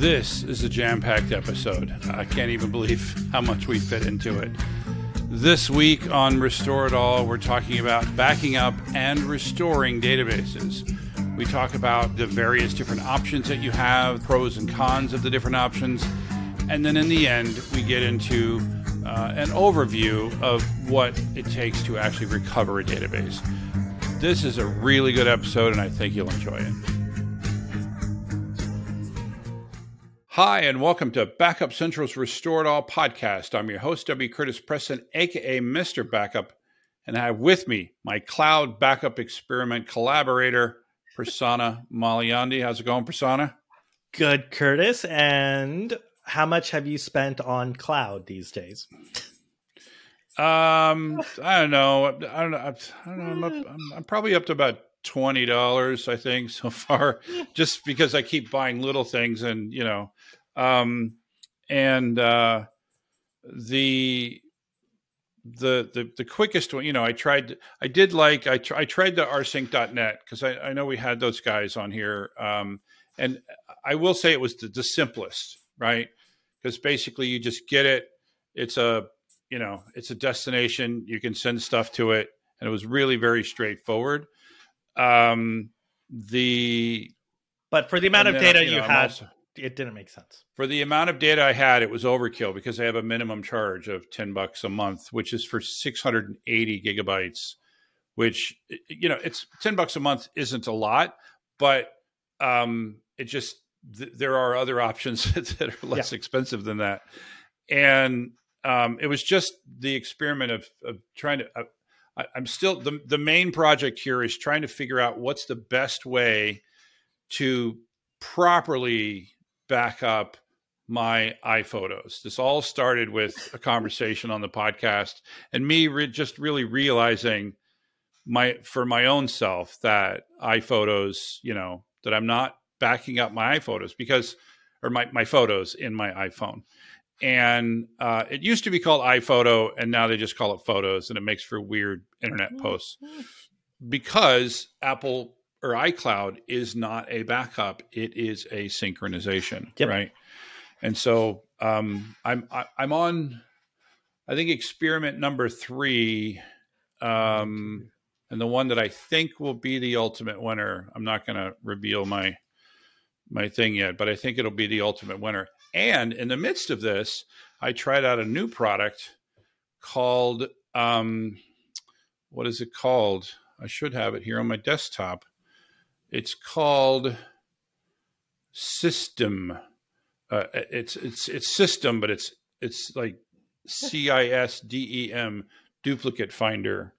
This is a jam packed episode. I can't even believe how much we fit into it. This week on Restore It All, we're talking about backing up and restoring databases. We talk about the various different options that you have, pros and cons of the different options. And then in the end, we get into uh, an overview of what it takes to actually recover a database. This is a really good episode, and I think you'll enjoy it. Hi, and welcome to Backup Central's Restore It All podcast. I'm your host, W. Curtis Preston, aka Mr. Backup, and I have with me my cloud backup experiment collaborator, Prasanna Malaiyandi. How's it going, Prasanna? Good, Curtis. And how much have you spent on cloud these days? Um, I don't know. I don't know. I don't know. I'm, up, I'm, I'm probably up to about twenty dollars, I think, so far, just because I keep buying little things, and you know, um, and uh, the the the the quickest one, you know, I tried. I did like I tr- I tried the rsync.net because I, I know we had those guys on here, um, and I will say it was the, the simplest, right? Because basically, you just get it. It's a you know, it's a destination. You can send stuff to it, and it was really very straightforward. Um, the But for the amount of then, data you you, know, I'm had, also- it didn't make sense. for the amount of data I had, it was overkill because I have a minimum charge of ten bucks a month, which is for six hundred and eighty gigabytes. Which you know, it's ten bucks a month isn't a lot, but um, it just th- there are other options that are less expensive than that, and um, it was just the experiment of, of trying to. Uh, I, I'm still the the main project here is trying to figure out what's the best way to properly back up my iPhotos. This all started with a conversation on the podcast and me re- just really realizing my for my own self that iPhotos, you know, that I'm not backing up my iPhotos because or my my photos in my iPhone. And uh, it used to be called iPhoto, and now they just call it Photos, and it makes for weird internet posts because Apple or iCloud is not a backup; it is a synchronization, Yep. right? And so um, I'm I, I'm on, I think experiment number three, um, and the one that I think will be the ultimate winner. I'm not going to reveal my my thing yet, but I think it'll be the ultimate winner. And in the midst of this, I tried out a new product called um, what is it called? I should have it here on my desktop. It's called Cisdem. Uh, it's it's it's Cisdem, but it's it's like C I S D E M Duplicate Finder.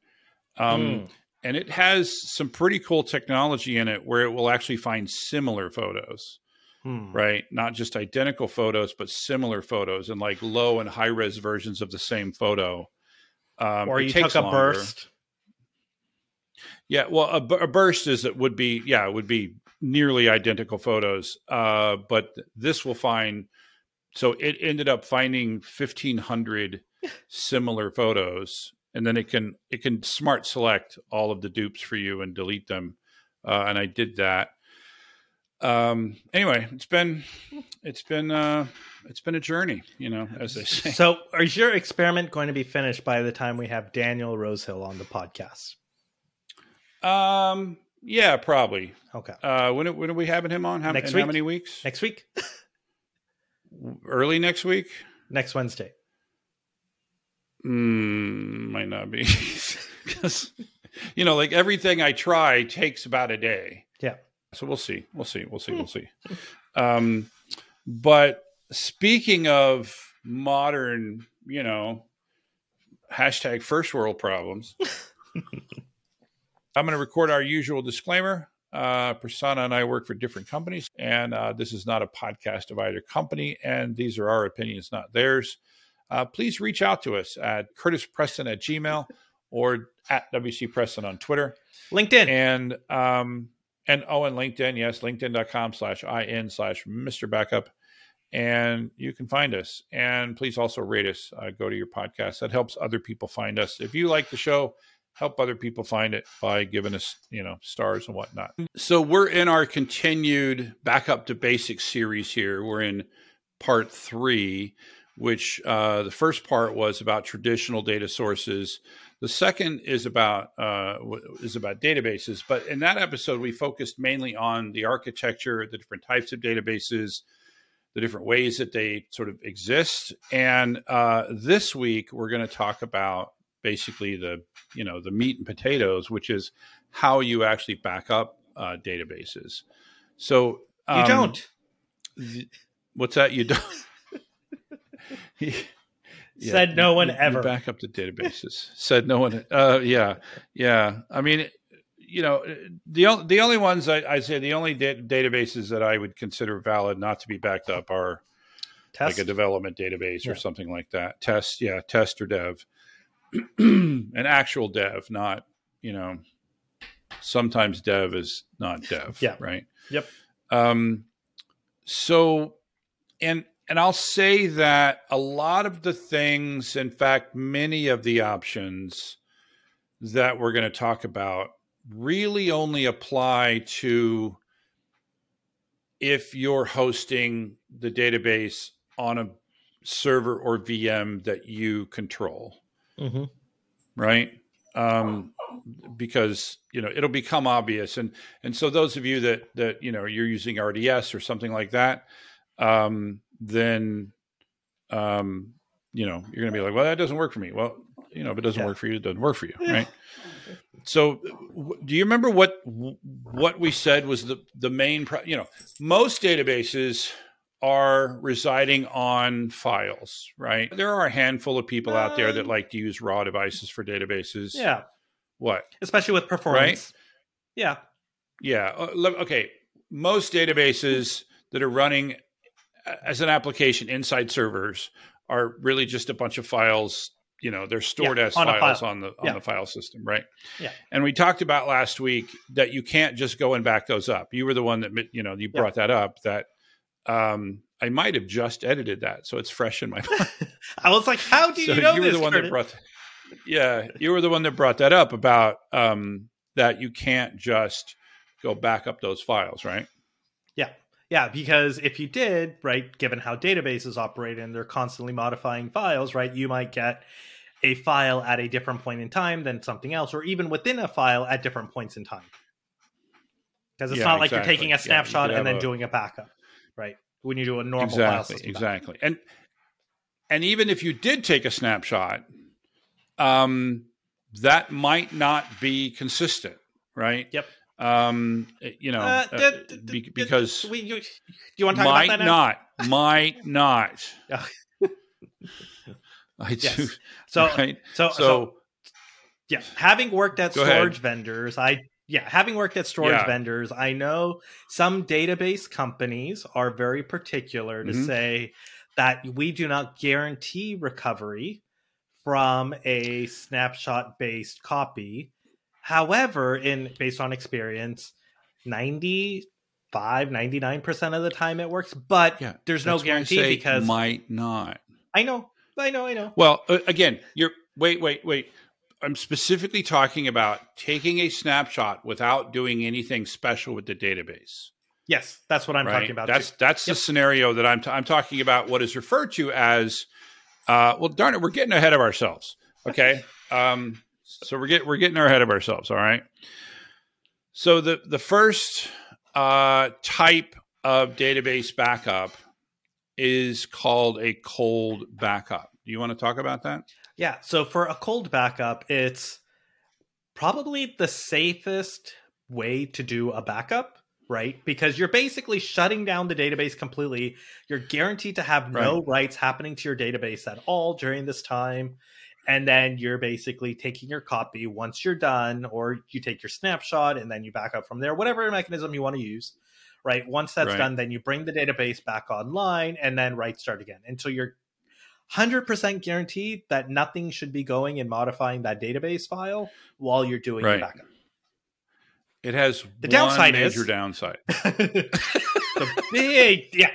Um, Mm. and it has some pretty cool technology in it where it will actually find similar photos Hmm. right not just identical photos but similar photos and like low and high res versions of the same photo um, Or you took a longer. burst. Yeah well a, a burst is it would be yeah it would be nearly identical photos uh, but this will find so it ended up finding 1500 similar photos and then it can it can smart select all of the dupes for you and delete them uh, and i did that um anyway it's been it's been uh it's been a journey you know as they say So, is your experiment going to be finished by the time we have Daniel Rosehill on the podcast? Um yeah probably. Okay. uh when, when are we having him on? How, Next in how many weeks? Next week? early next week? Next Wednesday. mm, might not be. Because you know like everything i try takes about a day. Yeah. so we'll see. We'll see. We'll see. We'll see. Um but speaking of modern you know hashtag first world problems i'm going to record our usual disclaimer uh, Prasanna and I work for different companies, and uh, this is not a podcast of either company, and these are our opinions, not theirs. Uh, please reach out to us at curtispreston at gmail or at WC Preston on Twitter. LinkedIn. And um and oh and LinkedIn, yes, linkedin.com slash in slash Mr. Backup. And you can find us. And please also rate us. Uh, go to your podcast. That helps other people find us. If you like the show, help other people find it by giving us, you know, stars and whatnot. So we're in our continued backup to basics series here. We're in part three, which uh, the first part was about traditional data sources. The second is about uh, is about databases. But in that episode, we focused mainly on the architecture, the different types of databases, the different ways that they sort of exist. And uh, this week, we're going to talk about basically the you know the meat and potatoes, which is how you actually back up uh, databases. So you um, don't. th- what's that? You don't. Yeah, Said no one you- you ever. back up the databases. Said no one. Uh, yeah, yeah. I mean, you know, the the only ones I, I say the only da- databases that I would consider valid not to be backed up are Test. like a development database Yeah. or something like that. Test, yeah, test or dev, an actual dev, not you know. Sometimes dev is not dev. Yeah. Right. Yep. Um. So, and and I'll say that a lot of the things, in fact, many of the options that we're going to talk about really only apply to if you're hosting the database on a server or VM that you control, Mhm. right? Um, because you know it'll become obvious, and and so those of you that that you know you're using RDS or something like that, um, then um, you know you're going to be like, well, that doesn't work for me. Well, you know, if it doesn't Yeah. work for you, it doesn't work for you, right? So, w- do you remember what what we said was the the main? Pro- you know, most databases are residing on files, right? There are a handful of people out there that Um, like to use raw devices for databases. Yeah, What? especially with performance. Yeah. Yeah. uh, Okay. Most databases that are running as an application inside servers are really just a bunch of files. You know, they're stored Yeah, as on files file. on the on Yeah. the file system, right? Yeah. And we talked about last week that you can't just go and back those up. You were the one that you know you Yeah. brought that up. That um, I might have just edited that, so it's fresh in my mind. I was like, how do so you know were this? the one Curtis? that brought. Yeah, you were the one that brought that up about um, that you can't just go back up those files, right? Yeah. Yeah, because if you did, right, given how databases operate and they're constantly modifying files, right, you might get a file at a different point in time than something else, or even within a file at different points in time. Because it's Yeah, not like exactly. you're taking a snapshot could and then a- doing a backup, right? When you do a normal file exactly exactly and and even if you did take a snapshot um that might not be consistent right Yep. um you know Uh, d- d- be- d- because we, you, do you want to talk might about that now? not might not i do Yes. So, right so, so, so, yeah, having worked at Go ahead. storage vendors, I yeah, having worked at storage Yeah. vendors, I know some database companies are very particular to Mhm. say that we do not guarantee recovery from a snapshot based copy. However, in based on experience, 95 99% of the time it works, but yeah there's no that's why I guarantee because might not I know, I know, I know. Well, uh, again, you're wait, wait, wait. I'm specifically talking about taking a snapshot without doing anything special with the database. Yes, that's what I'm right? talking about. That's too. that's Yep. the scenario that I'm t- I'm talking about. What is referred to as, uh, well, darn it, we're getting ahead of ourselves. Okay, um, so we're getting we're getting ahead of ourselves. All right. So the the first uh, type of database backup is called a cold backup. Do you want to talk about that? Yeah, so for a cold backup, it's probably the safest way to do a backup, right? Because you're basically shutting down the database completely. You're guaranteed to have no writes happening to your database at all during this time. And then you're basically taking your copy once you're done, or you take your snapshot and then you back up from there, whatever mechanism you want to use, right? Once that's Right. done, then you bring the database back online and then write start again until you're 100% guaranteed that nothing should be going and modifying that database file while you're doing Right. the backup. It has The downside one is- major downside. the big yeah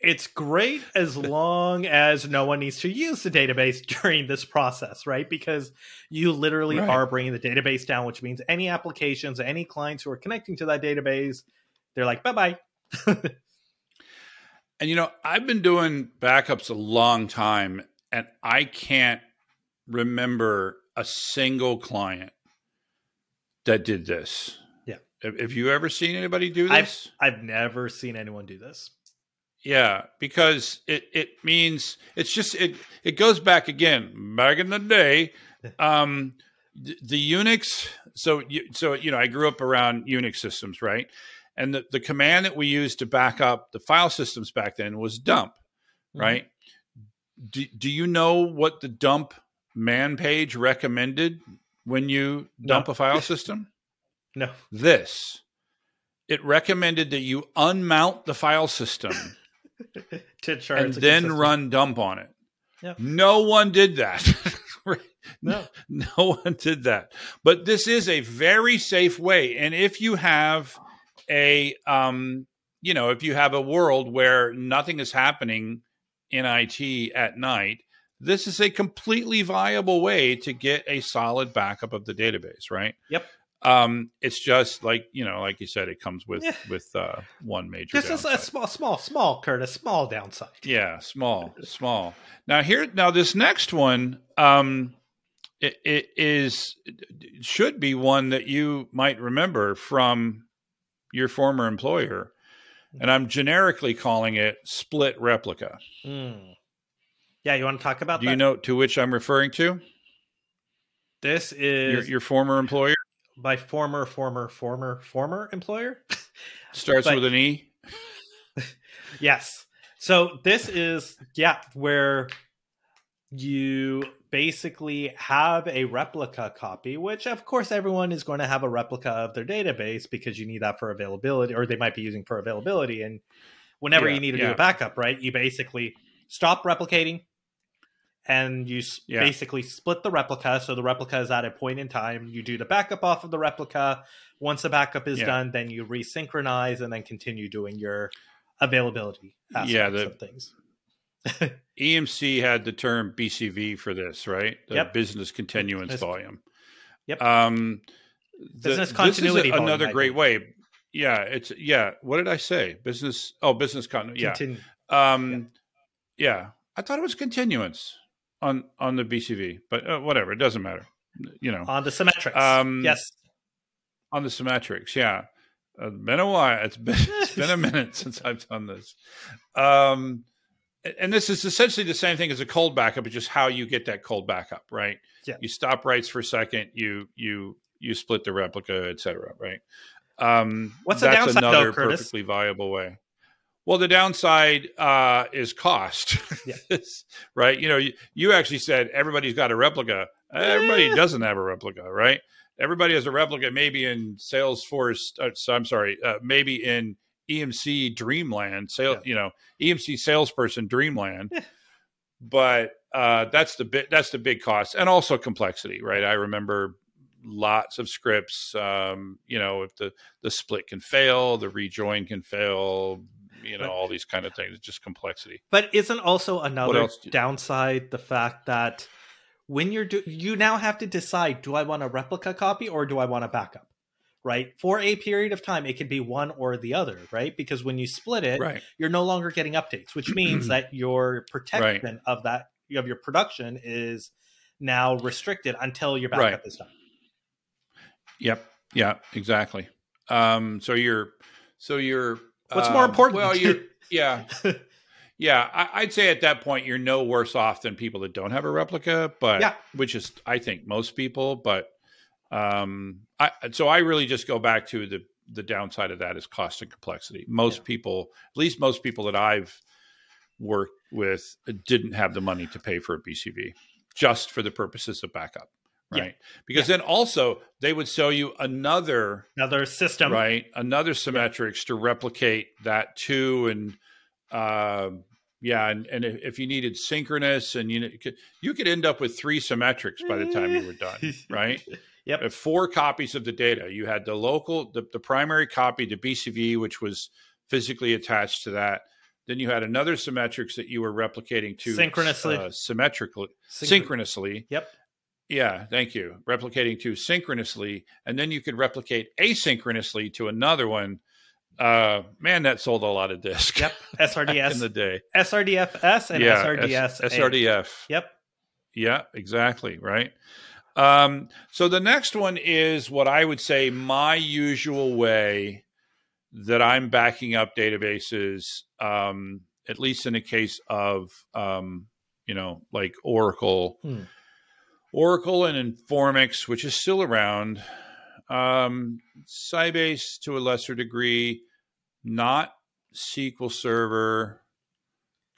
it's great as long as no one needs to use the database during this process right because you literally Right. are bringing the database down which means any applications any clients who are connecting to that database they're like bye-bye And you know, I've been doing backups a long time, and I can't remember a single client that did this. Yeah. Have, you ever seen anybody do I've- this? i've never seen anyone do this Yeah, because it it means it's just it it goes back again back in the day. Um, the, the Unix. So you, so you know, I grew up around Unix systems, right? And the, the command that we used to back up the file systems back then was dump, Mhm. right? Do, do you know what the dump man page recommended when you dump No. a file system? no This. It recommended that you unmount the file system to ensure and then consistent- run dump on it. Yeah. No one did that. Right? No. no one did that. But this is a very safe way. And if you have a, um, you know, if you have a world where nothing is happening in IT at night, this is a completely viable way to get a solid backup of the database, right? Yep. Um, it's just like you know, like you said, it comes with Yeah. with uh, one major. just a, a small small small curtis small downside Yeah, small, small. Now here, now this next one, um, it, it is it should be one that you might remember from your former employer, and I'm generically calling it split replica. Mm. yeah you want to talk about Do that you know to which I'm referring to? this Your, is your former employer my former former former former employer starts But- with an E. Yes. So this is yeah, where you basically have a replica copy, which of course everyone is going to have a replica of their database because you need that for availability, or they might be using for availability. And whenever Yeah, you need to do a backup, right, you basically stop replicating and you Yeah. basically split the replica. So the replica is at a point in time. You do the backup off of the replica. Once the backup is Yeah. done, then you resynchronize and then continue doing your availability aspects Yeah, the- of things. EMC had the term BCV for this, right? The Yep. business continuance volume. Yep. Um, the- Business this is a- volume, another great way. Yeah, it's yeah. What did I say? Business. Oh, business continuity. Yeah. Continue. Um, yeah. I thought it was continuance on on the BCV, but uh, whatever. It doesn't matter. You know, On the Symmetrix. Um, yes. on the Symmetrix. Yeah. Uh, been a while. It's been it's been a minute since I've done this. Um, and this is essentially the same thing as a cold backup, but just how you get that cold backup, right? Yeah. You stop writes for a second, you you you split the replica, et cetera, right? Um, What's the downside, though, another Curtis? perfectly viable way. Well, the downside uh, is cost, Yeah. right? You know, you, you actually said everybody's got a replica. Everybody Eh. doesn't have a replica, right? Everybody has a replica, maybe in Salesforce. Uh, so I'm sorry, uh, maybe in EMC Dreamland, sale, Yeah. you know, EMC salesperson Dreamland. Yeah. But uh, that's the bit. That's the big cost, and also complexity, right? I remember lots of scripts. Um, you know, if the the split can fail, the rejoin can fail. You know, But- all these kind of things. It's just complexity. But isn't also another do- downside the fact that when you're do you now have to decide do I want a replica copy or do I want a backup? Right? For a period of time, it can be one or the other, right? Because when you split it, Right. you're no longer getting updates, which means that your protection of that of your production is now restricted until your backup Right. is done. Yep. Yeah. Exactly. Um, so you're. So you're. What's more um, important? Well, you're. Yeah. Yeah, I, I'd say at that point you're no worse off than people that don't have a replica, but Yeah. which is I think most people. But um, I so I really just go back to the the downside of that is cost and complexity. Most Yeah. people, at least most people that I've worked with, didn't have the money to pay for a BCV just for the purposes of backup, Yeah. right? Because then also they would sell you another Another system. right? Another Symmetrix to replicate that too, and uh, yeah, and, and if you needed synchronous, and you could, you could end up with three Symmetrix by the time you were done, right? Yep. Uh, Four copies of the data. You had the local, the, the primary copy, the BCV, which was physically attached to that. Then you had another Symmetrix that you were replicating to Synchronously. uh, symmetrically, Synchro- synchronously. Yep. Yeah, thank you. Replicating to synchronously, and then you could replicate asynchronously to another one. Uh, man, that sold a lot of discs. Yep. SRDS in the day. SRDFS, and yeah, SRDS. S- SRDF. Yep. Yeah, exactly. Right. Um, so the next one is what I would say my usual way that I'm backing up databases, um, at least in the case of, um, you know, like Oracle, Hmm. Oracle and Informix, which is still around, um, Sybase to a lesser degree, not SQL Server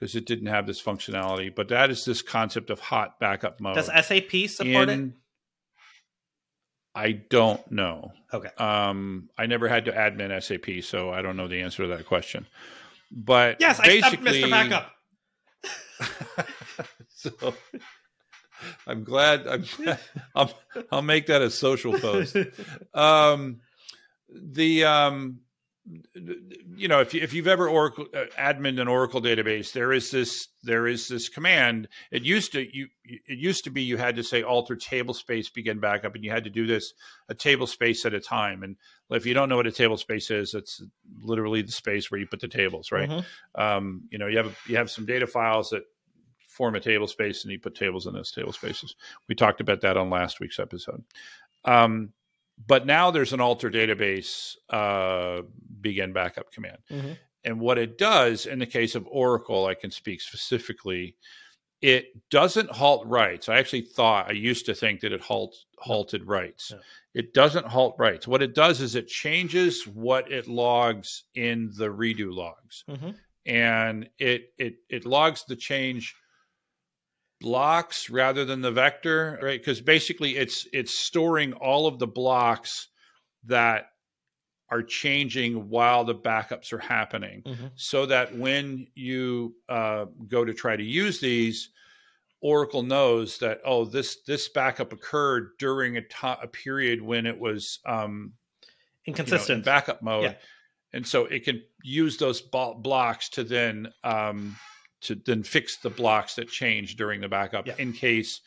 because it didn't have this functionality, but that is this concept of hot backup mode. Does SAP support it? I don't know. Okay. Um, I never had to admin SAP, so I don't know the answer to that question. But Yes, I basically, Mr. Backup. so I'm glad. I'm, I'll, I'll make that a social post. Um, the um, you know, if you, if you've ever Oracle uh, admin an Oracle database, there is this there is this command. It used to you it used to be you had to say alter table space begin backup, and you had to do this a table space at a time. And if you don't know what a table space is, it's literally the space where you put the tables, right? Mhm. um, you know you have you have some data files that form a table space and you put tables in those table spaces we talked about that on last week's episode um, but now there's an alter database uh, begin backup command Mhm. and what it does in the case of oracle i can speak specifically it doesn't halt writes i actually thought i used to think that it halt, halted writes Yeah. it doesn't halt writes what it does is it changes what it logs in the redo logs Mhm. and it it it logs the change blocks rather than the vector right because basically it's it's storing all of the blocks that are changing while the backups are happening Mhm. so that when you uh, go to try to use these oracle knows that oh this this backup occurred during a ti a period when it was um, you know, in Inconsistent. backup mode, Yeah. and so it can use those bo- blocks to then um, to then fix the blocks that changed during the backup Yeah. in case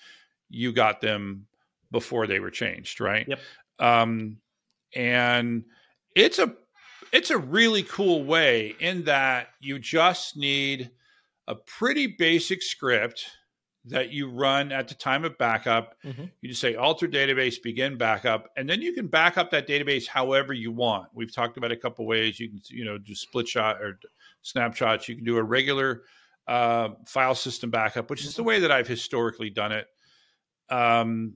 you got them before they were changed, right? Yep. Um, and it's a it's a really cool way in that you just need a pretty basic script that you run at the time of backup Mhm. you just say alter database begin backup and then you can back up that database however you want we've talked about a couple ways you can you know do split shot or snapshots you can do a regular uh, file system backup which is the way that i've historically done it um,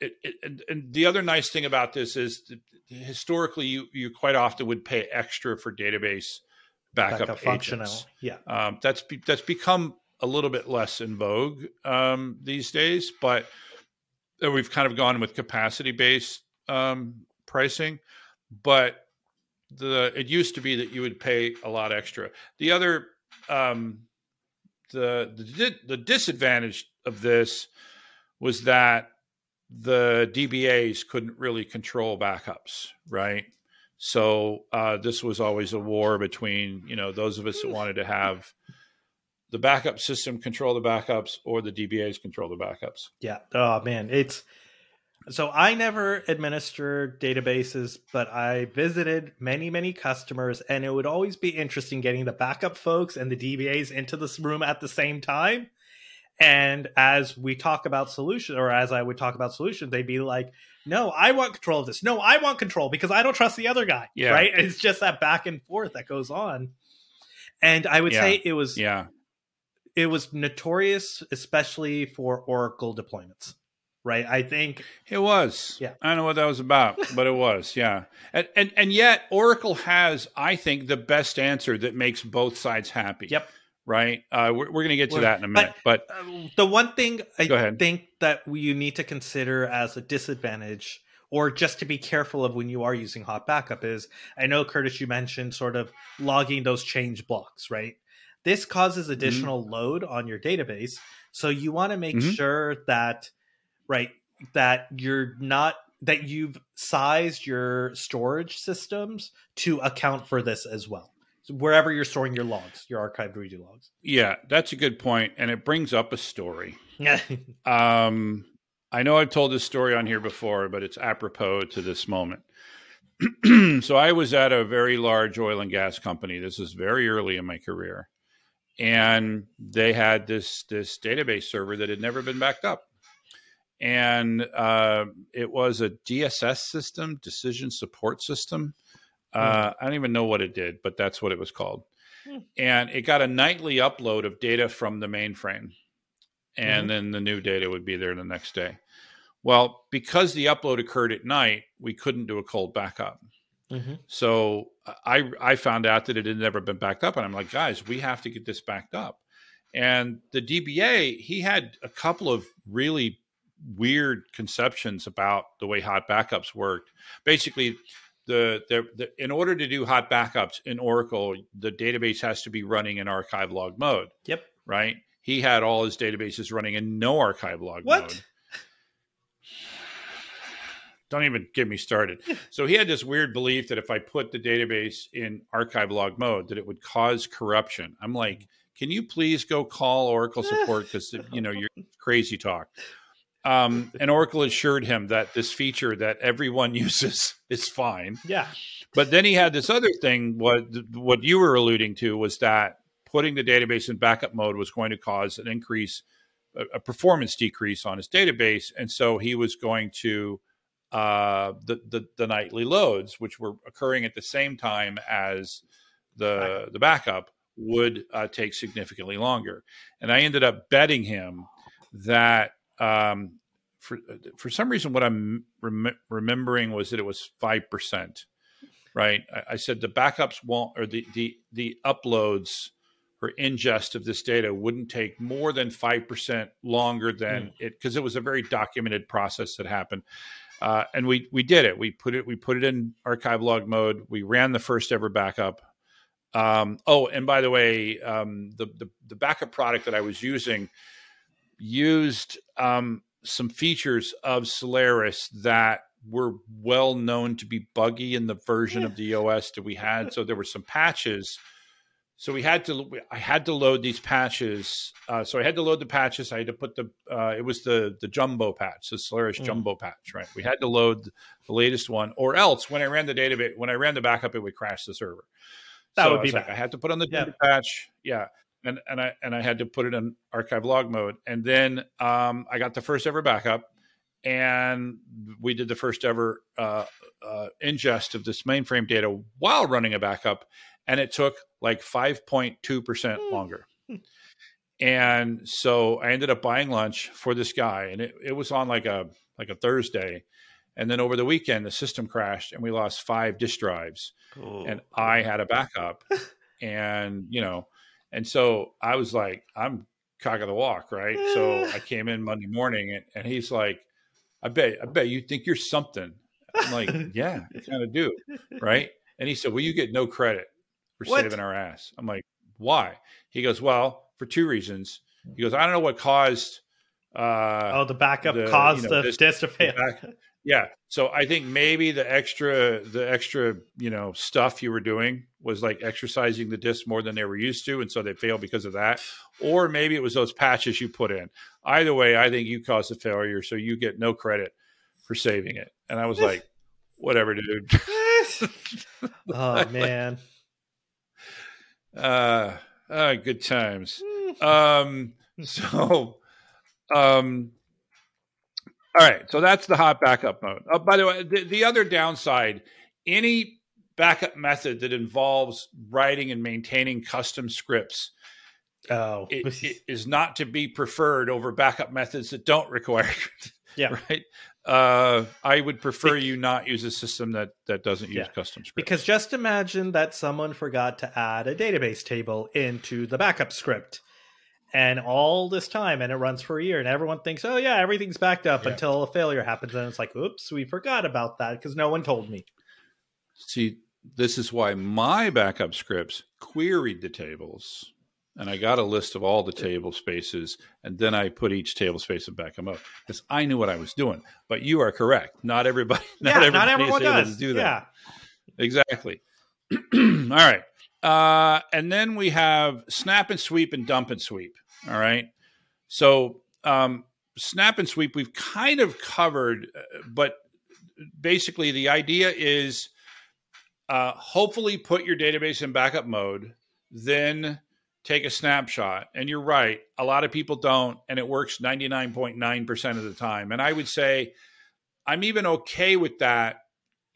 it, it, and, and the other nice thing about this is historically you, you quite often would pay extra for database backup, Backup agents. functional. Yeah. Um, that's be, that's become a little bit less in vogue um, these days, but we've kind of gone with capacity based um, pricing. But the it used to be that you would pay a lot extra. The other um, the the the disadvantage of this was that the DBAs couldn't really control backups, right? So uh, this was always a war between you know those of us that wanted to have the backup system control the backups or the DBAs control the backups. Yeah. Oh man, it's so I never administered databases, but I visited many, many customers, and it would always be interesting getting the backup folks and the DBAs into this room at the same time. And as we talk about solution, or as I would talk about solutions, they'd be like, "No, I want control of this. No, I want control because I don't trust the other guy." Yeah. Right? It's just that back and forth that goes on. And I would Yeah. say it was Yeah, it was notorious, especially for Oracle deployments. Right? I think it was. Yeah. I don't know what that was about, but it was. Yeah, and and and yet Oracle has, I think, the best answer that makes both sides happy. Yep. Right. Uh, we're we're going to get to Well, that in a minute, but Uh, the one thing I Go ahead. think that you need to consider as a disadvantage, or just to be careful of when you are using hot backup, is I know Curtis, you mentioned sort of logging those change blocks, right? this causes additional load on your database. So you want to make Mhm. sure that right that you're not that you've sized your storage systems to account for this as well. So wherever you're storing your logs, your archived redo logs. Yeah, that's a good point, and it brings up a story. Yeah. Um, I know I've told this story on here before, but it's apropos to this moment. so I was at a very large oil and gas company. This is very early in my career, and they had this this database server that had never been backed up, and uh, it was a DSS system, decision support system. Uh, I don't even know what it did, but that's what it was called. Hmm. And it got a nightly upload of data from the mainframe and Mhm. then the new data would be there the next day. Well, because the upload occurred at night, we couldn't do a cold backup. Mhm. So I I found out that it had never been backed up, and I'm like, guys, we have to get this backed up. And the DBA he had a couple of really weird conceptions about the way hot backups worked. Basically, the, the the in order to do hot backups in Oracle, the database has to be running in archive log mode Yep. right? He had all his databases running in no archive log What? mode. Don't even get me started. So he had this weird belief that if I put the database in archive log mode, that it would cause corruption. I'm like, mm. can you please go call Oracle support because you know you're crazy talk. Um, and Oracle assured him that this feature that everyone uses is fine. Yeah. But then he had this other thing. What what you were alluding to was that putting the database in backup mode was going to cause an increase, a, a performance decrease on his database, and so he was going to uh, the, the the nightly loads, which were occurring at the same time as the the backup, would uh, take significantly longer. And I ended up betting him that um, for for some reason, what I'm rem- remembering was that it was five percent. Right, I, I said the backups won't, or the the the uploads or ingest of this data wouldn't take more than five percent longer than it because it was a very documented process that happened. Uh, and we we did it. We put it we put it in archive log mode. We ran the first ever backup. Um, oh, and by the way, um, the, the the backup product that I was using used um, some features of Solaris that were well known to be buggy in the version of the OS that we had. So there were some patches. So we had to, I had to load these patches. Uh, so I had to load the patches. I had to put the, uh, it was the the jumbo patch, the Solaris Mm. jumbo patch, right? We had to load the latest one, or else when I ran the database, when I ran the backup, it would crash the server. That So would be like, bad. I had to put on the Yeah. patch, yeah, and and I and I had to put it in archive log mode, and then um, I got the first ever backup, and we did the first ever uh, uh, ingest of this mainframe data while running a backup, and it took like five point two percent Hmm. longer. And so I ended up buying lunch for this guy, and it, it was on like a like a Thursday, and then over the weekend the system crashed, and we lost five disk drives and I had a backup, and you know, and so I was like, I'm cock of the walk, right? So I came in Monday morning, and, and he's like, I bet, I bet you think you're something. I'm like, yeah, I kind of do, right? And he said, well, you get no credit for What? saving our ass. I'm like, why? He goes, well, for two reasons. He goes, I don't know what caused. Uh, oh, the backup the, caused you know, the this- to fail. yeah. So I think maybe the extra, the extra, you know, stuff you were doing was like exercising the disc more than they were used to, and so they failed because of that. Or maybe it was those patches you put in. Either way, I think you caused the failure, so you get no credit for saving it. And I was like, whatever, dude. oh man. uh, uh good times. Um, so, um, all right. So that's the hot backup mode. Uh, by the way, the, the other downside, any backup method that involves writing and maintaining custom scripts Oh. it, it is not to be preferred over backup methods that don't require. Yeah. Right. Uh, I would prefer you not use a system that that doesn't use Yeah. custom scripts. Because just imagine that someone forgot to add a database table into the backup script. And all this time, and it runs for a year, and everyone thinks, oh, yeah, everything's backed up Yeah. until a failure happens. And it's like, oops, we forgot about that because no one told me. See, this is why my backup scripts queried the tables and I got a list of all the table spaces, and then I put each table space and back them up because I knew what I was doing. But you are correct. Not everybody. Not yeah, everybody not everyone does. do that. Yeah. Exactly. all right. Uh, and then we have snap and sweep and dump and sweep. All right. So um, snap and sweep we've kind of covered, uh, but basically the idea is uh, hopefully put your database in backup mode, then take a snapshot. And you're right, a lot of people don't, and it works 99.9% of the time. And I would say I'm even okay with that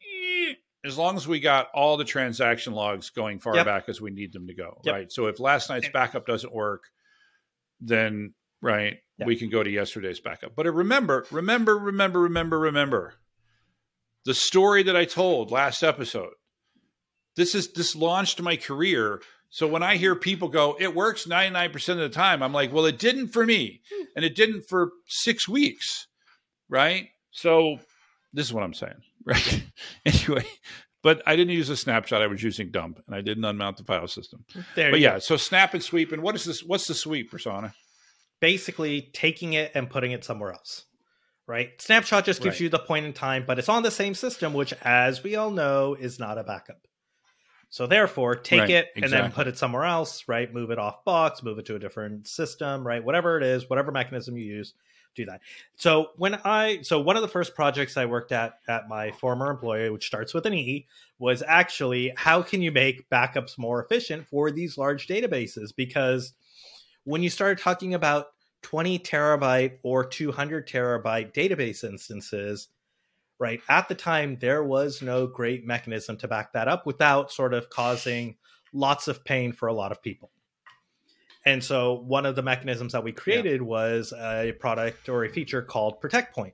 eh, as long as we got all the transaction logs going far Yep. back as we need them to go. Yep. Right. So if last night's backup doesn't work, then right, Yeah. we can go to yesterday's backup. But remember, remember, remember, remember, remember the story that I told last episode. This is this launched my career. So when I hear people go, it works 99% of the time, I'm like, well, it didn't for me. Hmm. And it didn't for six weeks. Right. So this is what I'm saying. Right. anyway, but I didn't use a snapshot. I was using dump and I didn't unmount the file system. There But yeah, go. so snap and sweep. And what is this? What's the sweep Prasanna? basically taking it and putting it somewhere else. Right? Snapshot just gives Right. you the point in time, but it's on the same system, which, as we all know, is not a backup. So therefore, take Right, it and then put it somewhere else, right? Move it off box, move it to a different system, right? Whatever it is, whatever mechanism you use, do that. So when I so one of the first projects I worked at at my former employer, which starts with an E, was actually how can you make backups more efficient for these large databases? Because when you start talking about 20 terabyte or 200 terabyte database instances, right? At the time, there was no great mechanism to back that up without sort of causing lots of pain for a lot of people. And so, one of the mechanisms that we created was a product or a feature called ProtectPoint,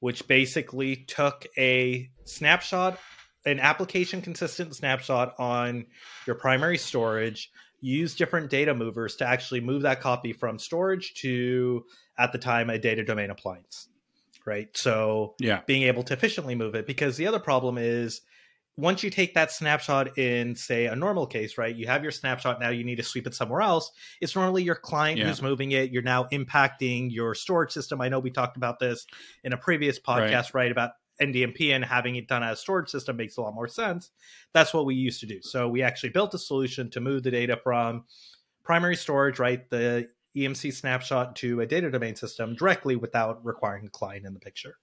which basically took a snapshot, an application consistent snapshot on your primary storage, use different data movers to actually move that copy from storage to, at the time, a data domain appliance. Right. So, Yeah. being able to efficiently move it because the other problem is once you take that snapshot in say a normal case right you have your snapshot now you need to sweep it somewhere else it's normally your client Yeah. who's moving it you're now impacting your storage system. I know we talked about this in a previous podcast right, about ndmp and having it done as a storage system makes a lot more sense. That's what we used to do. So we actually built a solution to move the data from primary storage right the emc snapshot to a data domain system directly without requiring a client in the picture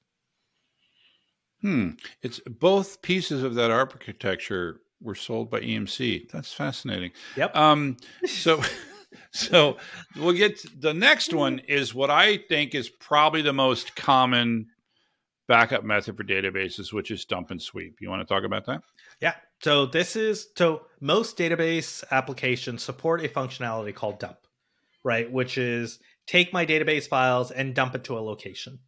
Hmm. It's both pieces of that architecture were sold by EMC. That's fascinating. Yep. Um, so, so we'll get the next one is what I think is probably the most common backup method for databases, which is dump and sweep. You want to talk about that? Yeah. So this is so most database applications support a functionality called dump, right? Which is take my database files and dump it to a location.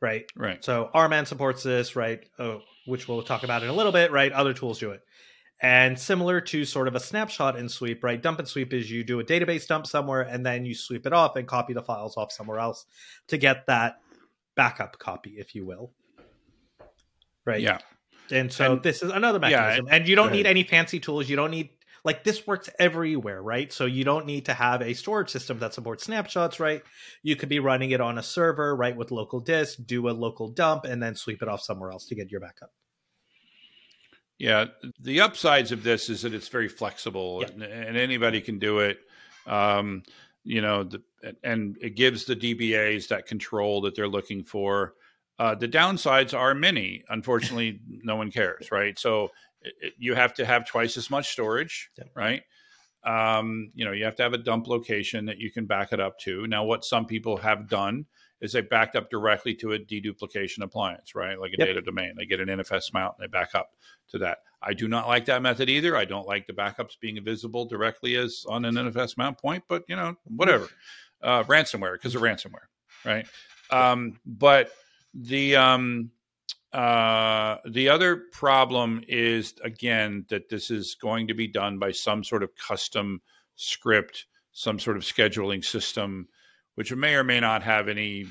Right. Right. So RMAN supports this, right? Oh, which we'll talk about in a little bit, right? Other tools do it. And similar to sort of a snapshot and sweep, right? Dump and sweep is you do a database dump somewhere and then you sweep it off and copy the files off somewhere else to get that backup copy, if you will. Right. Yeah. And so And- this is another mechanism. Yeah, mechanism. and you don't need any fancy tools. You don't need like this works everywhere, right? So you don't need to have a storage system that supports snapshots, right? You could be running it on a server, right, with local disk, do a local dump, and then sweep it off somewhere else to get your backup. Yeah, the upsides of this is that it's very flexible Yeah. and, and anybody can do it. Um, you know, the, and it gives the DBAs that control that they're looking for. Uh, the downsides are many. Unfortunately, no one cares, right? So it, it- you have to have twice as much storage, Yeah. right? Um, you know, you have to have a dump location that you can back it up to. Now, what some people have done is they backed up directly to a deduplication appliance, right? Like a Yep. data domain. They get an NFS mount and they back up to that. I do not like that method either. I don't like the backups being visible directly as on an NFS mount point, but you know, whatever. Uh, ransomware because of ransomware, right? Um, but the um, uh, the other problem is again that this is going to be done by some sort of custom script, some sort of scheduling system, which may or may not have any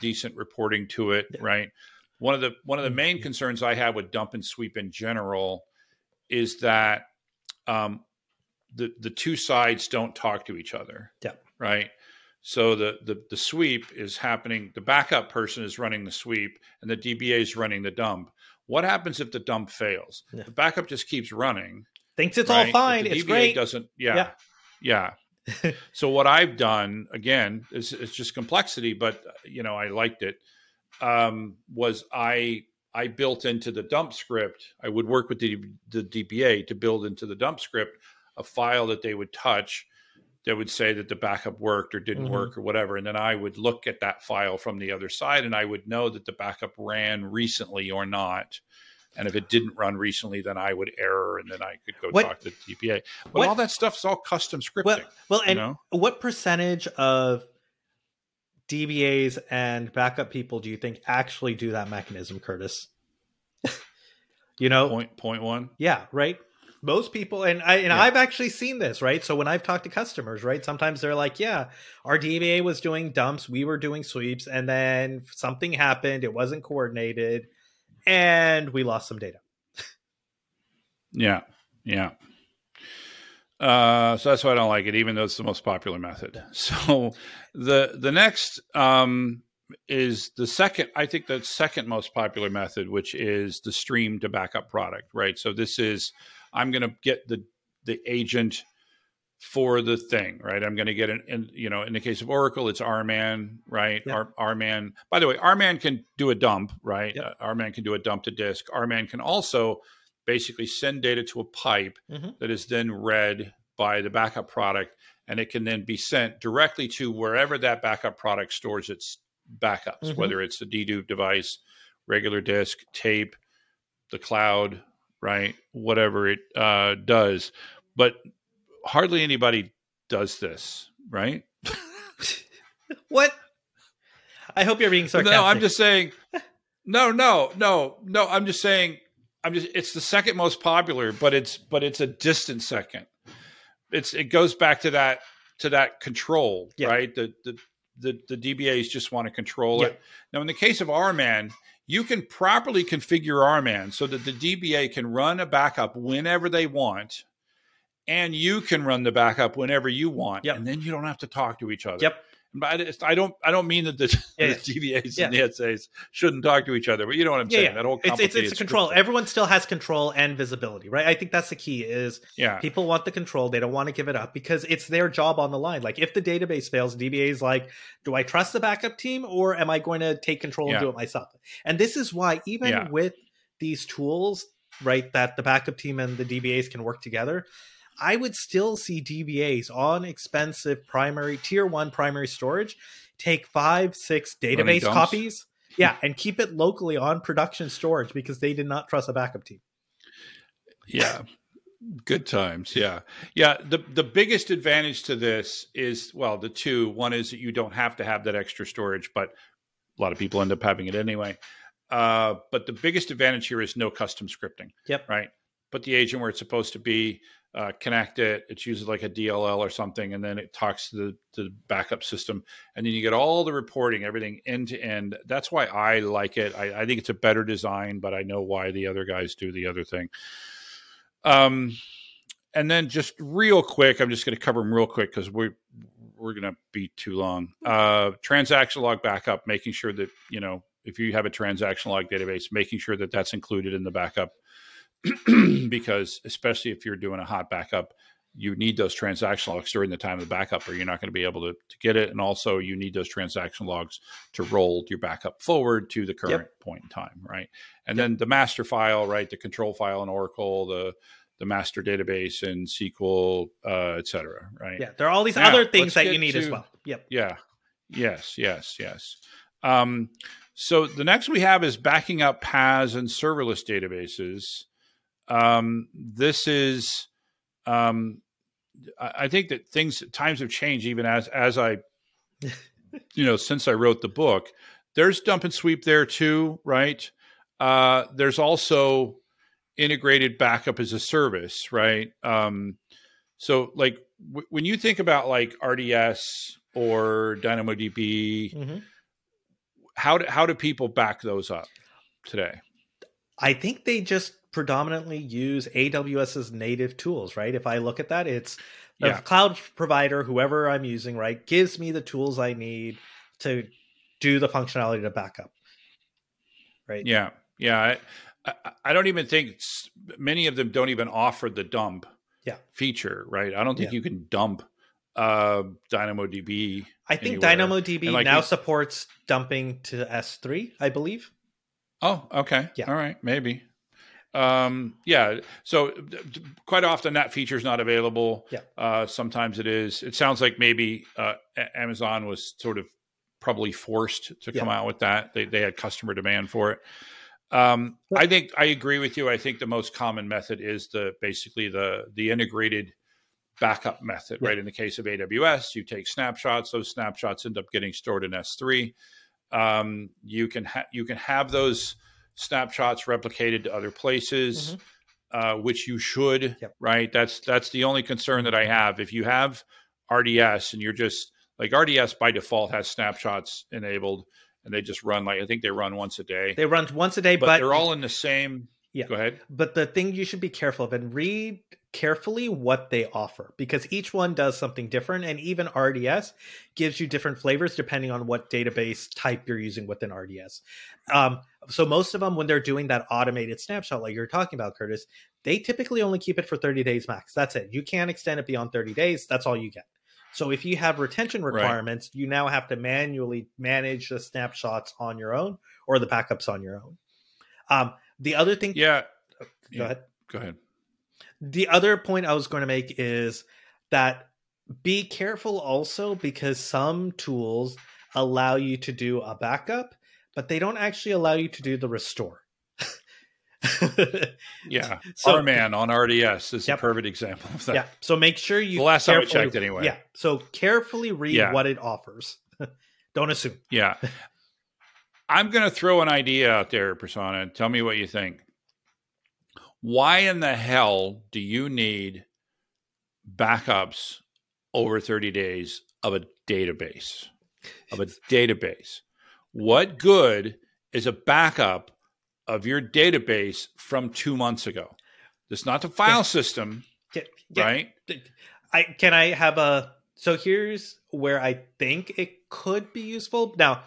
decent reporting to it, Yeah. right? One of the one of the main concerns I have with dump and sweep in general is that um, the the two sides don't talk to each other. Yeah. Right. So the, the the sweep is happening. The backup person is running the sweep, and the DBA is running the dump. What happens if the dump fails? Yeah. The backup just keeps running. Thinks it's right? all fine. the It's DBA great. Doesn't. Yeah. Yeah. Yeah. so what I've done again is it's just complexity, but you know I liked it. Um, was I I built into the dump script. I would work with the the DBA to build into the dump script a file that they would touch that would say that the backup worked or didn't Mhm. work or whatever, and then I would look at that file from the other side, and I would know that the backup ran recently or not. And if it didn't run recently, then I would error, and then I could go What- talk to the DBA. But what- all that stuff's all custom scripting. well, well, you and know? what percentage of DBAs and backup people do you think actually do that mechanism, Curtis? you know, Point point one. Yeah, right. Most people, and I and Yeah. I've actually seen this, right? So when I've talked to customers, right, sometimes they're like, "Yeah, our DBA was doing dumps, we were doing sweeps, and then something happened, it wasn't coordinated, and we lost some data." Yeah, yeah. Uh, so that's why I don't like it, even though it's the most popular method. So the the next um, is the second. I think the second most popular method, which is the stream to backup product. Right. So this is I'm going to get the the agent for the thing, right? I'm going to get an, in, you know, in the case of Oracle, it's RMAN, right? Yep. R, RMAN. By the way, RMAN can do a dump, right? Yep. Uh, RMAN can do a dump to disk. RMAN can also basically send data to a pipe Mhm. that is then read by the backup product, and it can then be sent directly to wherever that backup product stores its backups, Mhm. whether it's a dedupe device, regular disk, tape, the cloud, right? Whatever it uh, does, but hardly anybody does this, right? What? I hope you're being sarcastic. No, I'm just saying. No, no, no, no. I'm just saying. I'm just. It's the second most popular, but it's but it's a distant second. It's it goes back to that to that control, Yeah. right? The the the the DBAs just want to control Yeah. it. Now, in the case of RMAN, you can properly configure RMAN so that the DBA can run a backup whenever they want, and you can run the backup whenever you want, Yep. and then you don't have to talk to each other. Yep. But I don't. I don't mean that the, Yeah, the DBAs Yeah. and the SAs shouldn't talk to each other, but you know what I'm Yeah, saying. yeah. That whole It's, it's it's a control. scripting. Everyone still has control and visibility, right? I think that's the key. Is yeah, people want the control they don't want to give it up because it's their job on the line like if the database fails dba is like do i trust the backup team or am i going to take control and do it myself and this is why even with these tools right that the backup team and the dbas can work together i would still see dbas on expensive primary tier one primary storage take five six database copies yeah and keep it locally on production storage because they did not trust a backup team yeah. Good times. Yeah, yeah. The the biggest advantage to this is well, the two. One is that you don't have to have that extra storage, but a lot of people end up having it anyway. Uh, but the biggest advantage here is no custom scripting. Yep. Right. Put the agent where it's supposed to be. Uh, connect it. It's usually like a DLL or something, and then it talks to the, to the backup system, and then you get all the reporting, everything end to end. That's why I like it. I, I think it's a better design, but I know why the other guys do the other thing. Um, and then just real quick, I'm just going to cover them real quick because we're we're going to be too long. Uh, transaction log backup, making sure that you know if you have a transaction log database, making sure that that's included in the backup, because especially if you're doing a hot backup, you need those transaction logs during the time of the backup, or you're not going to be able to, to get it. And also, you need those transaction logs to roll your backup forward to the current point in time, right? And then the master file, right? The control file in Oracle, the the master database in SQL, uh, et cetera, right? yeah there are all these Now, other things that you need as well yep Yeah. Yes, yes, yes. Um, so the next we have is backing up PaaS and serverless databases. Um, this is, um, I I think that things times have changed even as as I, you know, since I wrote the book. There's dump and sweep there too, right? Uh, there's also integrated backup as a service, right? Um, so like w- when you think about like RDS or DynamoDB, Mhm. how do, how do people back those up today? I think they just predominantly use AWS's native tools, right? If I look at that, it's the Yeah. cloud provider, whoever I'm using, right, gives me the tools I need to do the functionality to backup. Right. Yeah, yeah. I, I, don't even think many of them don't even offer the dump Yeah. feature, right? I don't think Yeah. you can dump uh, DynamoDB. I think anywhere. DynamoDB like now supports dumping to S3, I believe. Oh, okay. Yeah. All right, maybe. Um, yeah. So quite often that feature is not available. Yeah. Uh, sometimes it is. It sounds like maybe uh, Amazon was sort of probably forced to come out with that. They they had customer demand for it. Um, Well- I think I agree with you. I think the most common method is the basically the the integrated backup method. Yeah. Right. In the case of AWS, you take snapshots. Those snapshots end up getting stored in S3 um, you can ha- you can have those snapshots replicated to other places, uh, which you should. Mm-hmm. Yep. Right. That's that's the only concern that I have. If you have RDS and you're just like RDS by default has snapshots enabled, and they just run like I think they run once a day, They run once a day, but, but, they're all in the same. Yeah. Go ahead. but the thing you should be careful of and read carefully what they offer because each one does something different and even RDS gives you different flavors depending on what database type you're using within RDS. Um, so most of them when they're doing that automated snapshot like you're talking about Curtis, they typically only keep it for 30 days max. That's it. You can't extend it beyond 30 days. That's all you get. So if you have retention Right. requirements, you now have to manually manage the snapshots on your own or the backups on your own. Um, the other thing Yeah. go Yeah. ahead. Go ahead. The other point I was going to make is that be careful also because some tools allow you to do a backup, but they don't actually allow you to do the restore. Yeah. So- RMAN on RDS is Yep. a perfect example of that. yeah. So make sure you The last time I checked, anyway. Yeah. So carefully read Yeah. what it offers. don't assume. Yeah. I'm going to throw an idea out there, Prasanna, and tell me what you think. Why in the hell do you need backups over 30 days of a database? Of a database. What good is a backup of your database from two months ago? It's not the file Yeah. system, Yeah, yeah. right? I can I have a so here's where I think it could be useful. Now,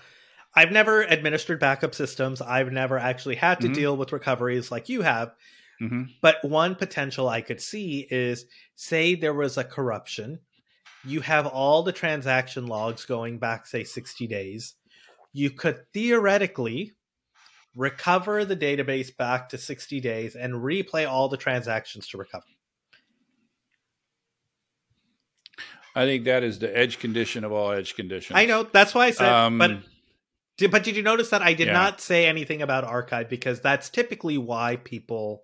I've never administered backup systems. I've never actually had to Mhm. deal with recoveries like you have. Hmm But one potential I could see is say there was a corruption. You have all the transaction logs going back, say, 60 days. You could theoretically recover the database back to 60 days and replay all the transactions to recover. I think that is the edge condition of all edge conditions. I know that's why I said, Um, but did, but did you notice that I did Yeah. not say anything about archive because that's typically why people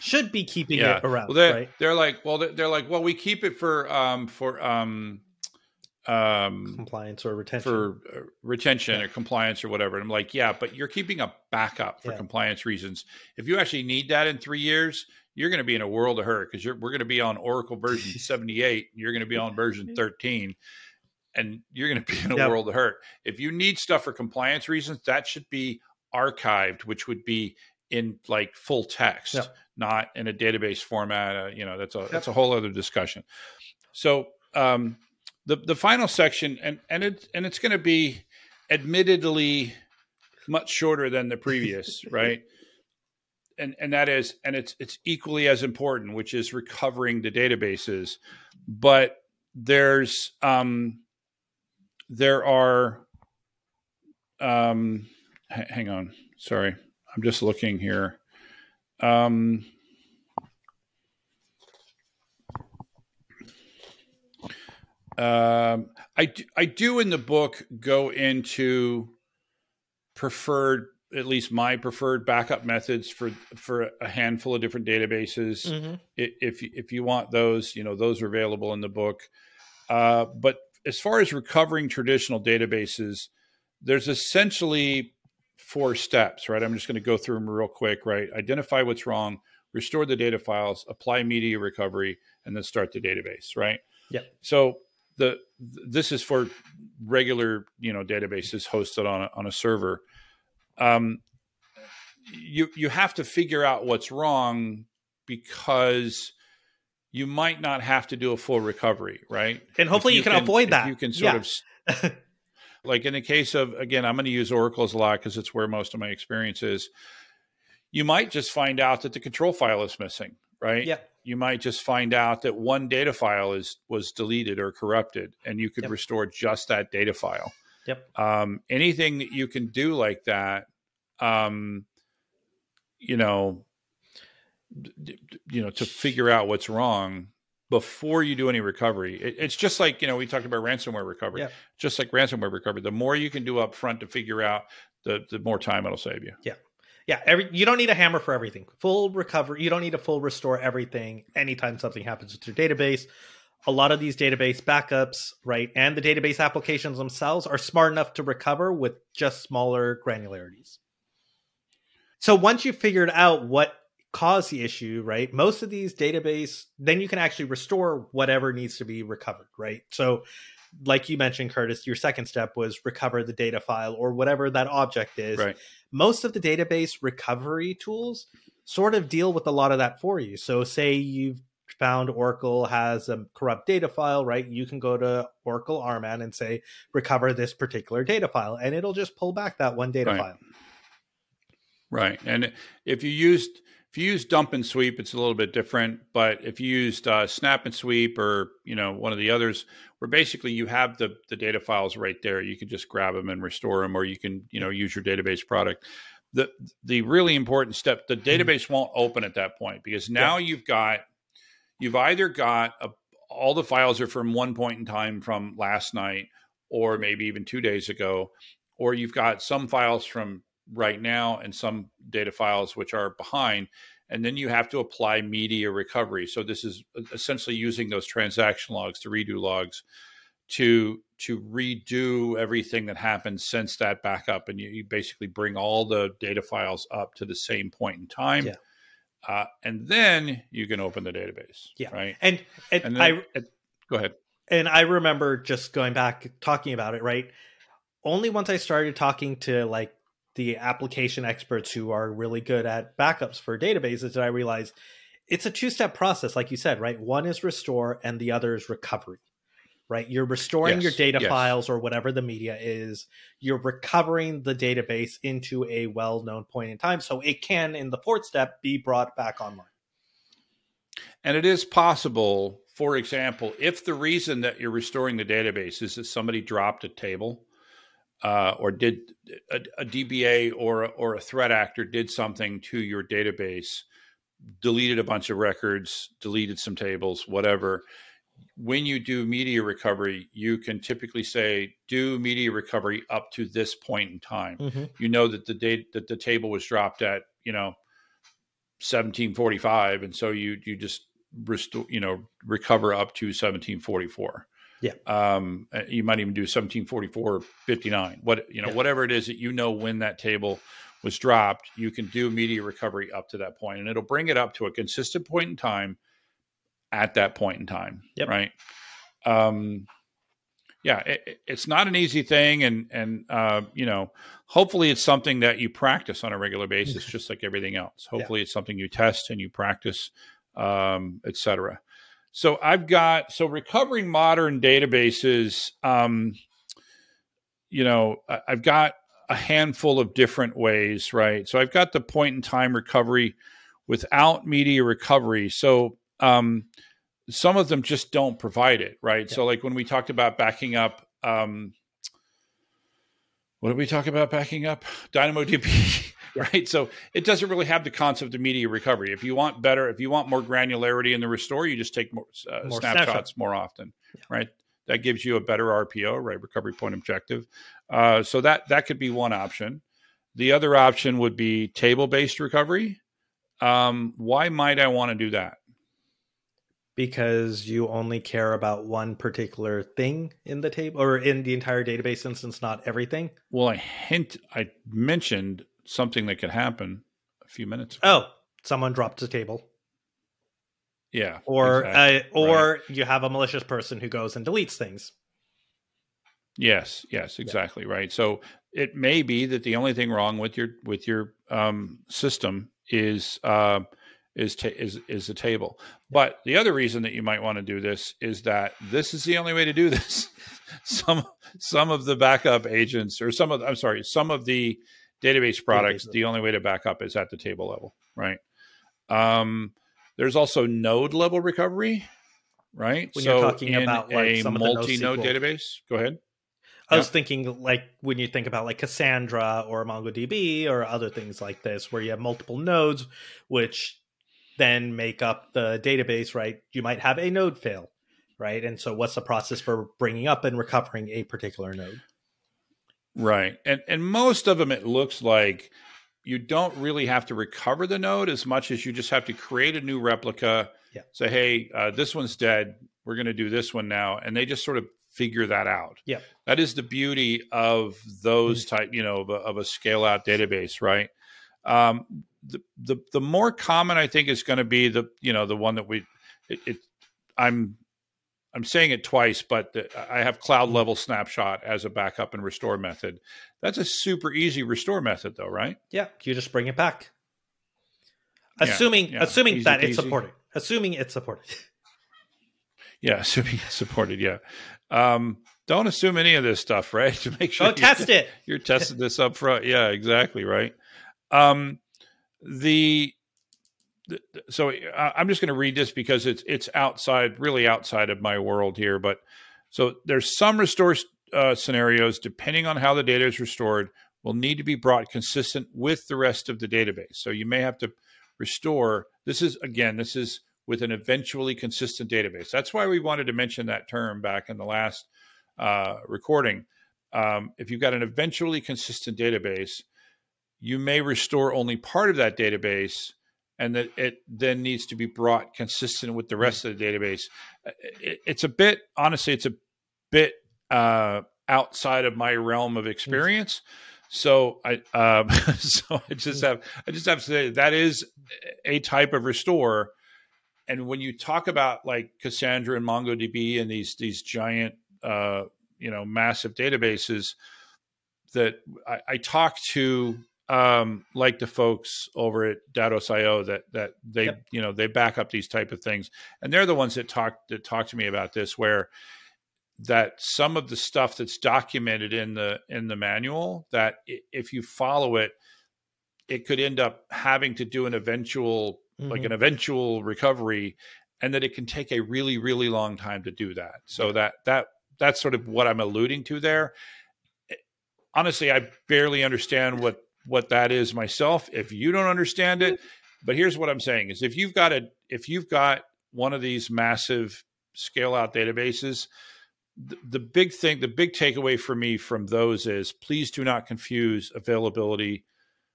should be keeping yeah. it around, Well, they're, right? they're like, well, they're, they're like, well, we keep it for um for um um Compliance or retention. for uh, retention or compliance or whatever. And I'm like, yeah, but you're keeping a backup for Yeah. compliance reasons. If you actually need that in three years, you're going to be in a world of hurt because we're going to be on Oracle version 78. And you're going to be on version 13. And you're going to be in a Yep. world of hurt. If you need stuff for compliance reasons, that should be archived, which would be in like full text, Yep. not in a database format. Uh, you know, that's a that's a whole other discussion. So um, the the final section, and and it and it's going to be admittedly much shorter than the previous, right? And and that is, and it's it's equally as important, which is recovering the databases. But there's um, there are um, h- hang on, sorry, I'm just looking here. Um, um, I do, I do in the book go into preferred, at least my preferred backup methods for for a handful of different databases. Mhm. If if you want those, you know those are available in the book. Uh, but as far as recovering traditional databases, there's essentially four steps, right? I'm just going to go through them real quick, right? Identify what's wrong, restore the data files, apply media recovery, and then start the database, right? Yeah. So the this is for regular, you know, databases hosted on a, on a server. Um, you you have to figure out what's wrong because you might not have to do a full recovery, right? And hopefully If you can avoid that. You can sort Yeah. of like in the case of again, I'm going to use oracles a lot because it's where most of my experience is. You might just find out that the control file is missing, right? Yeah. You might just find out that one data file is was deleted or corrupted, and you could Yep. restore just that data file. Yep. Um, anything that you can do like that, um, you know, you know, to figure out what's wrong before you do any recovery. It, it's just like you know we talked about ransomware recovery. Yeah. Just like ransomware recovery, the more you can do up front to figure out, the the more time it'll save you. Yeah, Yeah, every you don't need a hammer for everything. Full recovery, you don't need to full restore everything anytime something happens with your database. A lot of these database backups, right, and the database applications themselves are smart enough to recover with just smaller granularities. So once you've figured out what caused the issue, right, most of these database, then you can actually restore whatever needs to be recovered, right? So like you mentioned, Curtis, your second step was recover the data file or whatever that object is Right. most of the database recovery tools sort of deal with a lot of that for you. So, say you've found Oracle has a corrupt data file, right? You can go to Oracle RMAN and say, recover this particular data file, and it'll just pull back that one data Right. file. Right. And if you used you use dump and sweep, it's a little bit different. But if you used uh, snap and sweep or you know one of the others, where basically you have the the data files right there, you can just grab them and restore them, or you can you know use your database product. The the really important step, the database won't open at that point because now you've got you've either got a, all the files are from one point in time from last night, or maybe even two days ago, or you've got some files from right now and some data files which are behind and then you have to apply media recovery so this is essentially using those transaction logs to redo logs to to redo everything that happened since that backup and you, you basically bring all the data files up to the same point in time Yeah. uh, and then you can open the database Yeah. right And, and, and I then it- go ahead and I remember just going back talking about it, right? Only once I started talking to like the application experts who are really good at backups for databases did I realize it's a two step process, like you said, right? One is restore and the other is recovery, right? You're restoring Yes, your data yes. files or whatever the media is. You're recovering the database into a well known point in time so it can, in the fourth step, be brought back online. And it is possible, for example, if the reason that you're restoring the database is that somebody dropped a table uh, or did a, a DBA or a, or a threat actor did something to your database, deleted a bunch of records, deleted some tables, whatever. When you do media recovery, you can typically say do media recovery up to this point in time. You know that the date that the table was dropped at you know 1745 and so you you just restore you know recover up to 1744 Yeah. um uh, you might even do 1744 59 what you know Yeah. whatever it is that you know when that table was dropped you can do media recovery up to that point and it'll bring it up to a consistent point in time at that point in time Yep. right um yeah it, it- it's not an easy thing and and uh you know hopefully it's something that you practice on a regular basis just like everything else hopefully it's something you test and you practice um etc so i've got so recovering modern databases um you know i've got a handful of different ways right? So i've got the point in time recovery without media recovery. So um some of them just don't provide it right? So like when we talked about backing up um what did we talk about backing up? Dynamodb right? So it doesn't really have the concept of media recovery. If you want better if you want more granularity in the restore you just take more, uh, More snapshots, snapshots. more often right? That gives you a better rpo right? Recovery point objective. Uh, so that that could be one option. The other option would be table based recovery. Um, why might i want to do that? Because you only care about one particular thing in the table or in the entire database instance, not everything. Well, I hint, I mentioned something that could happen a few minutes ago. Oh, someone dropped a table, yeah. or exactly. uh, or you have a malicious person who goes and deletes things. Yes, yes, exactly right. So it may be that the only thing wrong with your with your um, system is uh, is ta- is is the table. But the other reason that you might want to do this is that this is the only way to do this. some some of the backup agents or some of I'm sorry, some of the database products, Database. the only way to back up is at the table level, right? Um, there's also node level recovery, right? When you're talking in about, like, a some of the multi-node database, go ahead. I Yeah. was thinking like when you think about like Cassandra or MongoDB or other things like this, where you have multiple nodes, which then make up the database, right? You might have a node fail, right? And so, what's the process for bringing up and recovering a particular node? Right. And and most of them it looks like you don't really have to recover the node as much as you just have to create a new replica. Yeah. Say, hey, uh, this one's dead. We're going to do this one now, and they just sort of figure that out. Yeah. That is the beauty of those type, you know, of a, of a scale out database, right? Um, the, the the more common I think is going to be the you know the one that we it, it I'm I'm saying it twice, but the, I have cloud level snapshot as a backup and restore method. That's a super easy restore method, though, right? Yeah, you just bring it back, assuming yeah, assuming easy that it's supported. Assuming it's supported. Yeah, assuming it's supported. Yeah, um, don't assume any of this stuff, right? To make sure Go you- test it. you're testing this up front. Yeah, exactly right. Um, the so I- I'm just going to read this because it's it's outside, really outside of my world here. But so there's some restore uh, scenarios depending on how the data is restored will need to be brought consistent with the rest of the database. So you may have to restore. This is again, this is with an eventually consistent database. That's why we wanted to mention that term back in the last uh, recording. Um, if you've got an eventually consistent database, you may restore only part of that database, and that it then needs to be brought consistent with the rest of the database. Uh, It, it's a bit, honestly, it's a bit uh, outside of my realm of experience. So I, um, so I just have, I just have to say that is a type of restore. And when you talk about like Cassandra and MongoDB and these these giant, uh, you know, massive databases, that I, I talk to um, like the folks over at Datos.io that that they Yep. you know they back up these type of things, and they're the ones that talk that talk to me about this where that some of the stuff that's documented in the in the manual that if you follow it it could end up having to do an eventual like Mhm. an eventual recovery and that it can take a really really long time to do that so that that that's sort of what i'm alluding to there honestly i barely understand what what that is myself if you don't understand it but here's what i'm saying is if you've got a if you've got one of these massive scale out databases the, the big thing the big takeaway for me from those is please do not confuse availability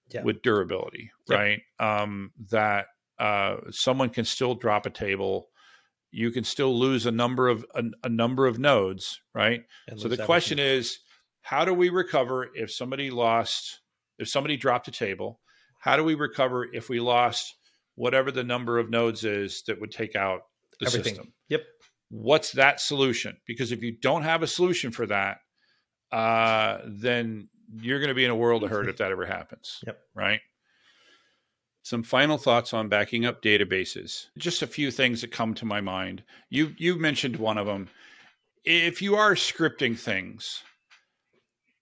Yeah. with durability Yep. right um that uh someone can still drop a table you can still lose a number of a, a number of nodes right And so the question is, how do we recover if somebody lost, if somebody dropped a table? How do we recover if we lost whatever the number of nodes is that would take out the everything. system? Yep. What's that solution? Because if you don't have a solution for that, uh, then you're going to be in a world of hurt if that ever happens. Yep. Right. Some final thoughts on backing up databases. Just a few things that come to my mind. You you mentioned one of them if you are scripting things,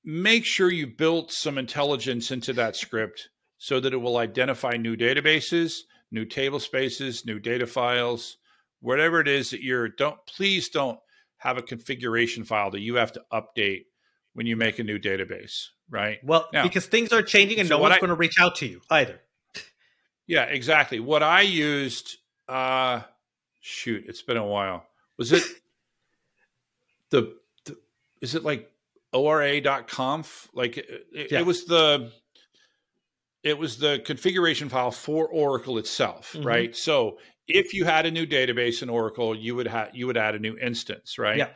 make sure you built some intelligence into that script so that it will identify new databases, new table spaces, new data files, whatever it is that you're don't please don't have a configuration file that you have to update when you make a new database, right? Well, Now- because things are changing and So no one's I- going to reach out to you either. Yeah, exactly. What I used uh shoot, it's been a while. Was it the, the is it like ora.conf? Like it, Yeah. it was the it was the configuration file for Oracle itself, Mhm. right? So if you had a new database in Oracle, you would have you would add a new instance, right? Yeah.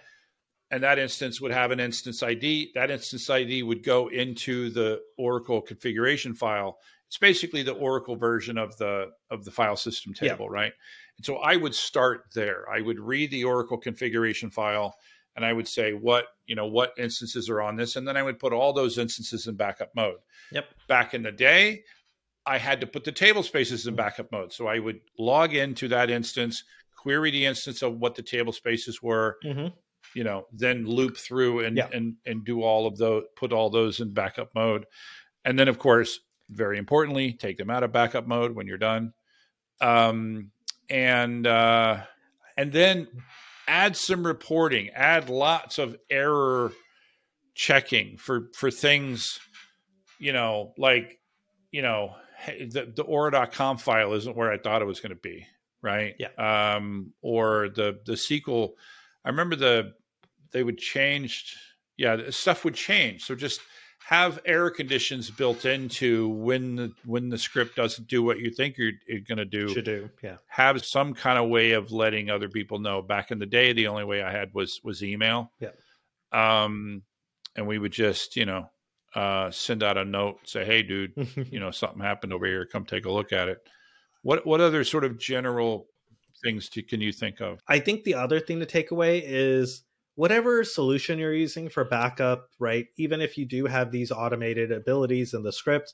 And that instance would have an instance ID. That instance ID would go into the Oracle configuration file. It's basically the Oracle version of the of the file system Yeah. table, right? And so I would start there. I would read the Oracle configuration file and I would say what you know what instances are on this, and then I would put all those instances in backup mode. Yep. Back in the day, I had to put the table spaces in backup mode, so I would log into that instance, query the instance of what the table spaces were, Mhm. you know, then loop through and Yeah. and and do all of those, put all those in backup mode, and then of course, very importantly, take them out of backup mode when you're done, um, and uh, and then add some reporting, add lots of error checking for for things, you know, like you know, the the aura.com file isn't where I thought it was going to be, right? Yeah. Um, or the the SQL. I remember the they would change. Yeah, stuff would change. So just have error conditions built into when the when the script doesn't do what you think you're, you're going to do Should do. Yeah. have some kind of way of letting other people know. Back in the day, the only way I had was was email. Yeah. Um, and we would just you know uh, send out a note, say, "Hey, dude, you know something happened over here. Come take a look at it." What what other sort of general things to, can you think of? I think the other thing to take away is whatever solution you're using for backup, right? Even if you do have these automated abilities in the script,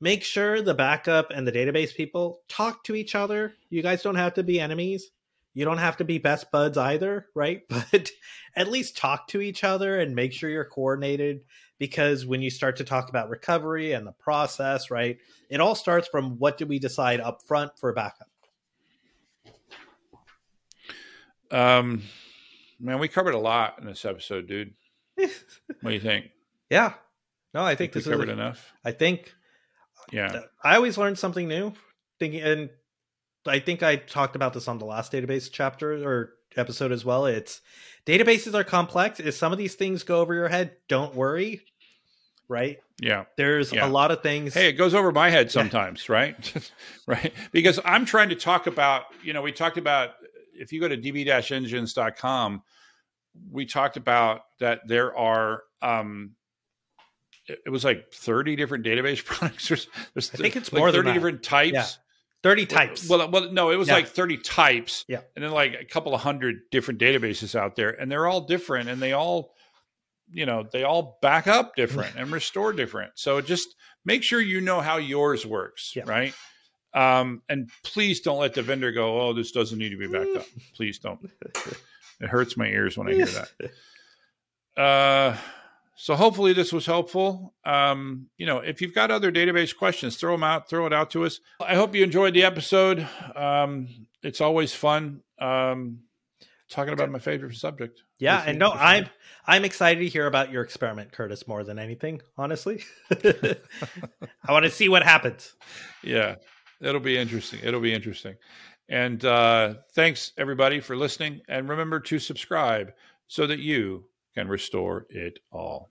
make sure the backup and the database people talk to each other. You guys don't have to be enemies. You don't have to be best buds either, right? But at least talk to each other and make sure you're coordinated because when you start to talk about recovery and the process, right? It all starts from what did we decide up front for backup? Um, man, we covered a lot in this episode, dude. What do you think? Yeah. No, I think we this is covered enough. I think Yeah. I always learn something new. Thinking, and I think I talked about this on the last database chapter or episode as well. It's databases are complex. If some of these things go over your head, don't worry. Right? Yeah. There's Yeah. a lot of things. Hey, it goes over my head sometimes, right? right? Because I'm trying to talk about, you know, we talked about if you go to db-engines.com, we talked about that there are um it was like 30 different database products. There's, there's I think it's like more than 30 that. different types. Yeah. 30 types. Well, well, no, it was Yeah. like 30 types. Yeah. And then like a couple of hundred different databases out there. And they're all different and they all, you know, they all back up different and restore different. So just make sure you know how yours works. Yeah. Right. Um, and please don't let the vendor go, oh, this doesn't need to be backed up. Please don't. It hurts my ears when I hear that. Uh, so hopefully this was helpful. Um, you know, if you've got other database questions, throw them out, throw it out to us. I hope you enjoyed the episode. Um, it's always fun um, talking about my favorite subject. yeah, and no, I'm. I'm excited to hear about your experiment, Curtis, more than anything, honestly. I want to see what happens. yeah, it'll be interesting. It'll be interesting. And uh, thanks everybody for listening. And remember to subscribe so that you can restore it all.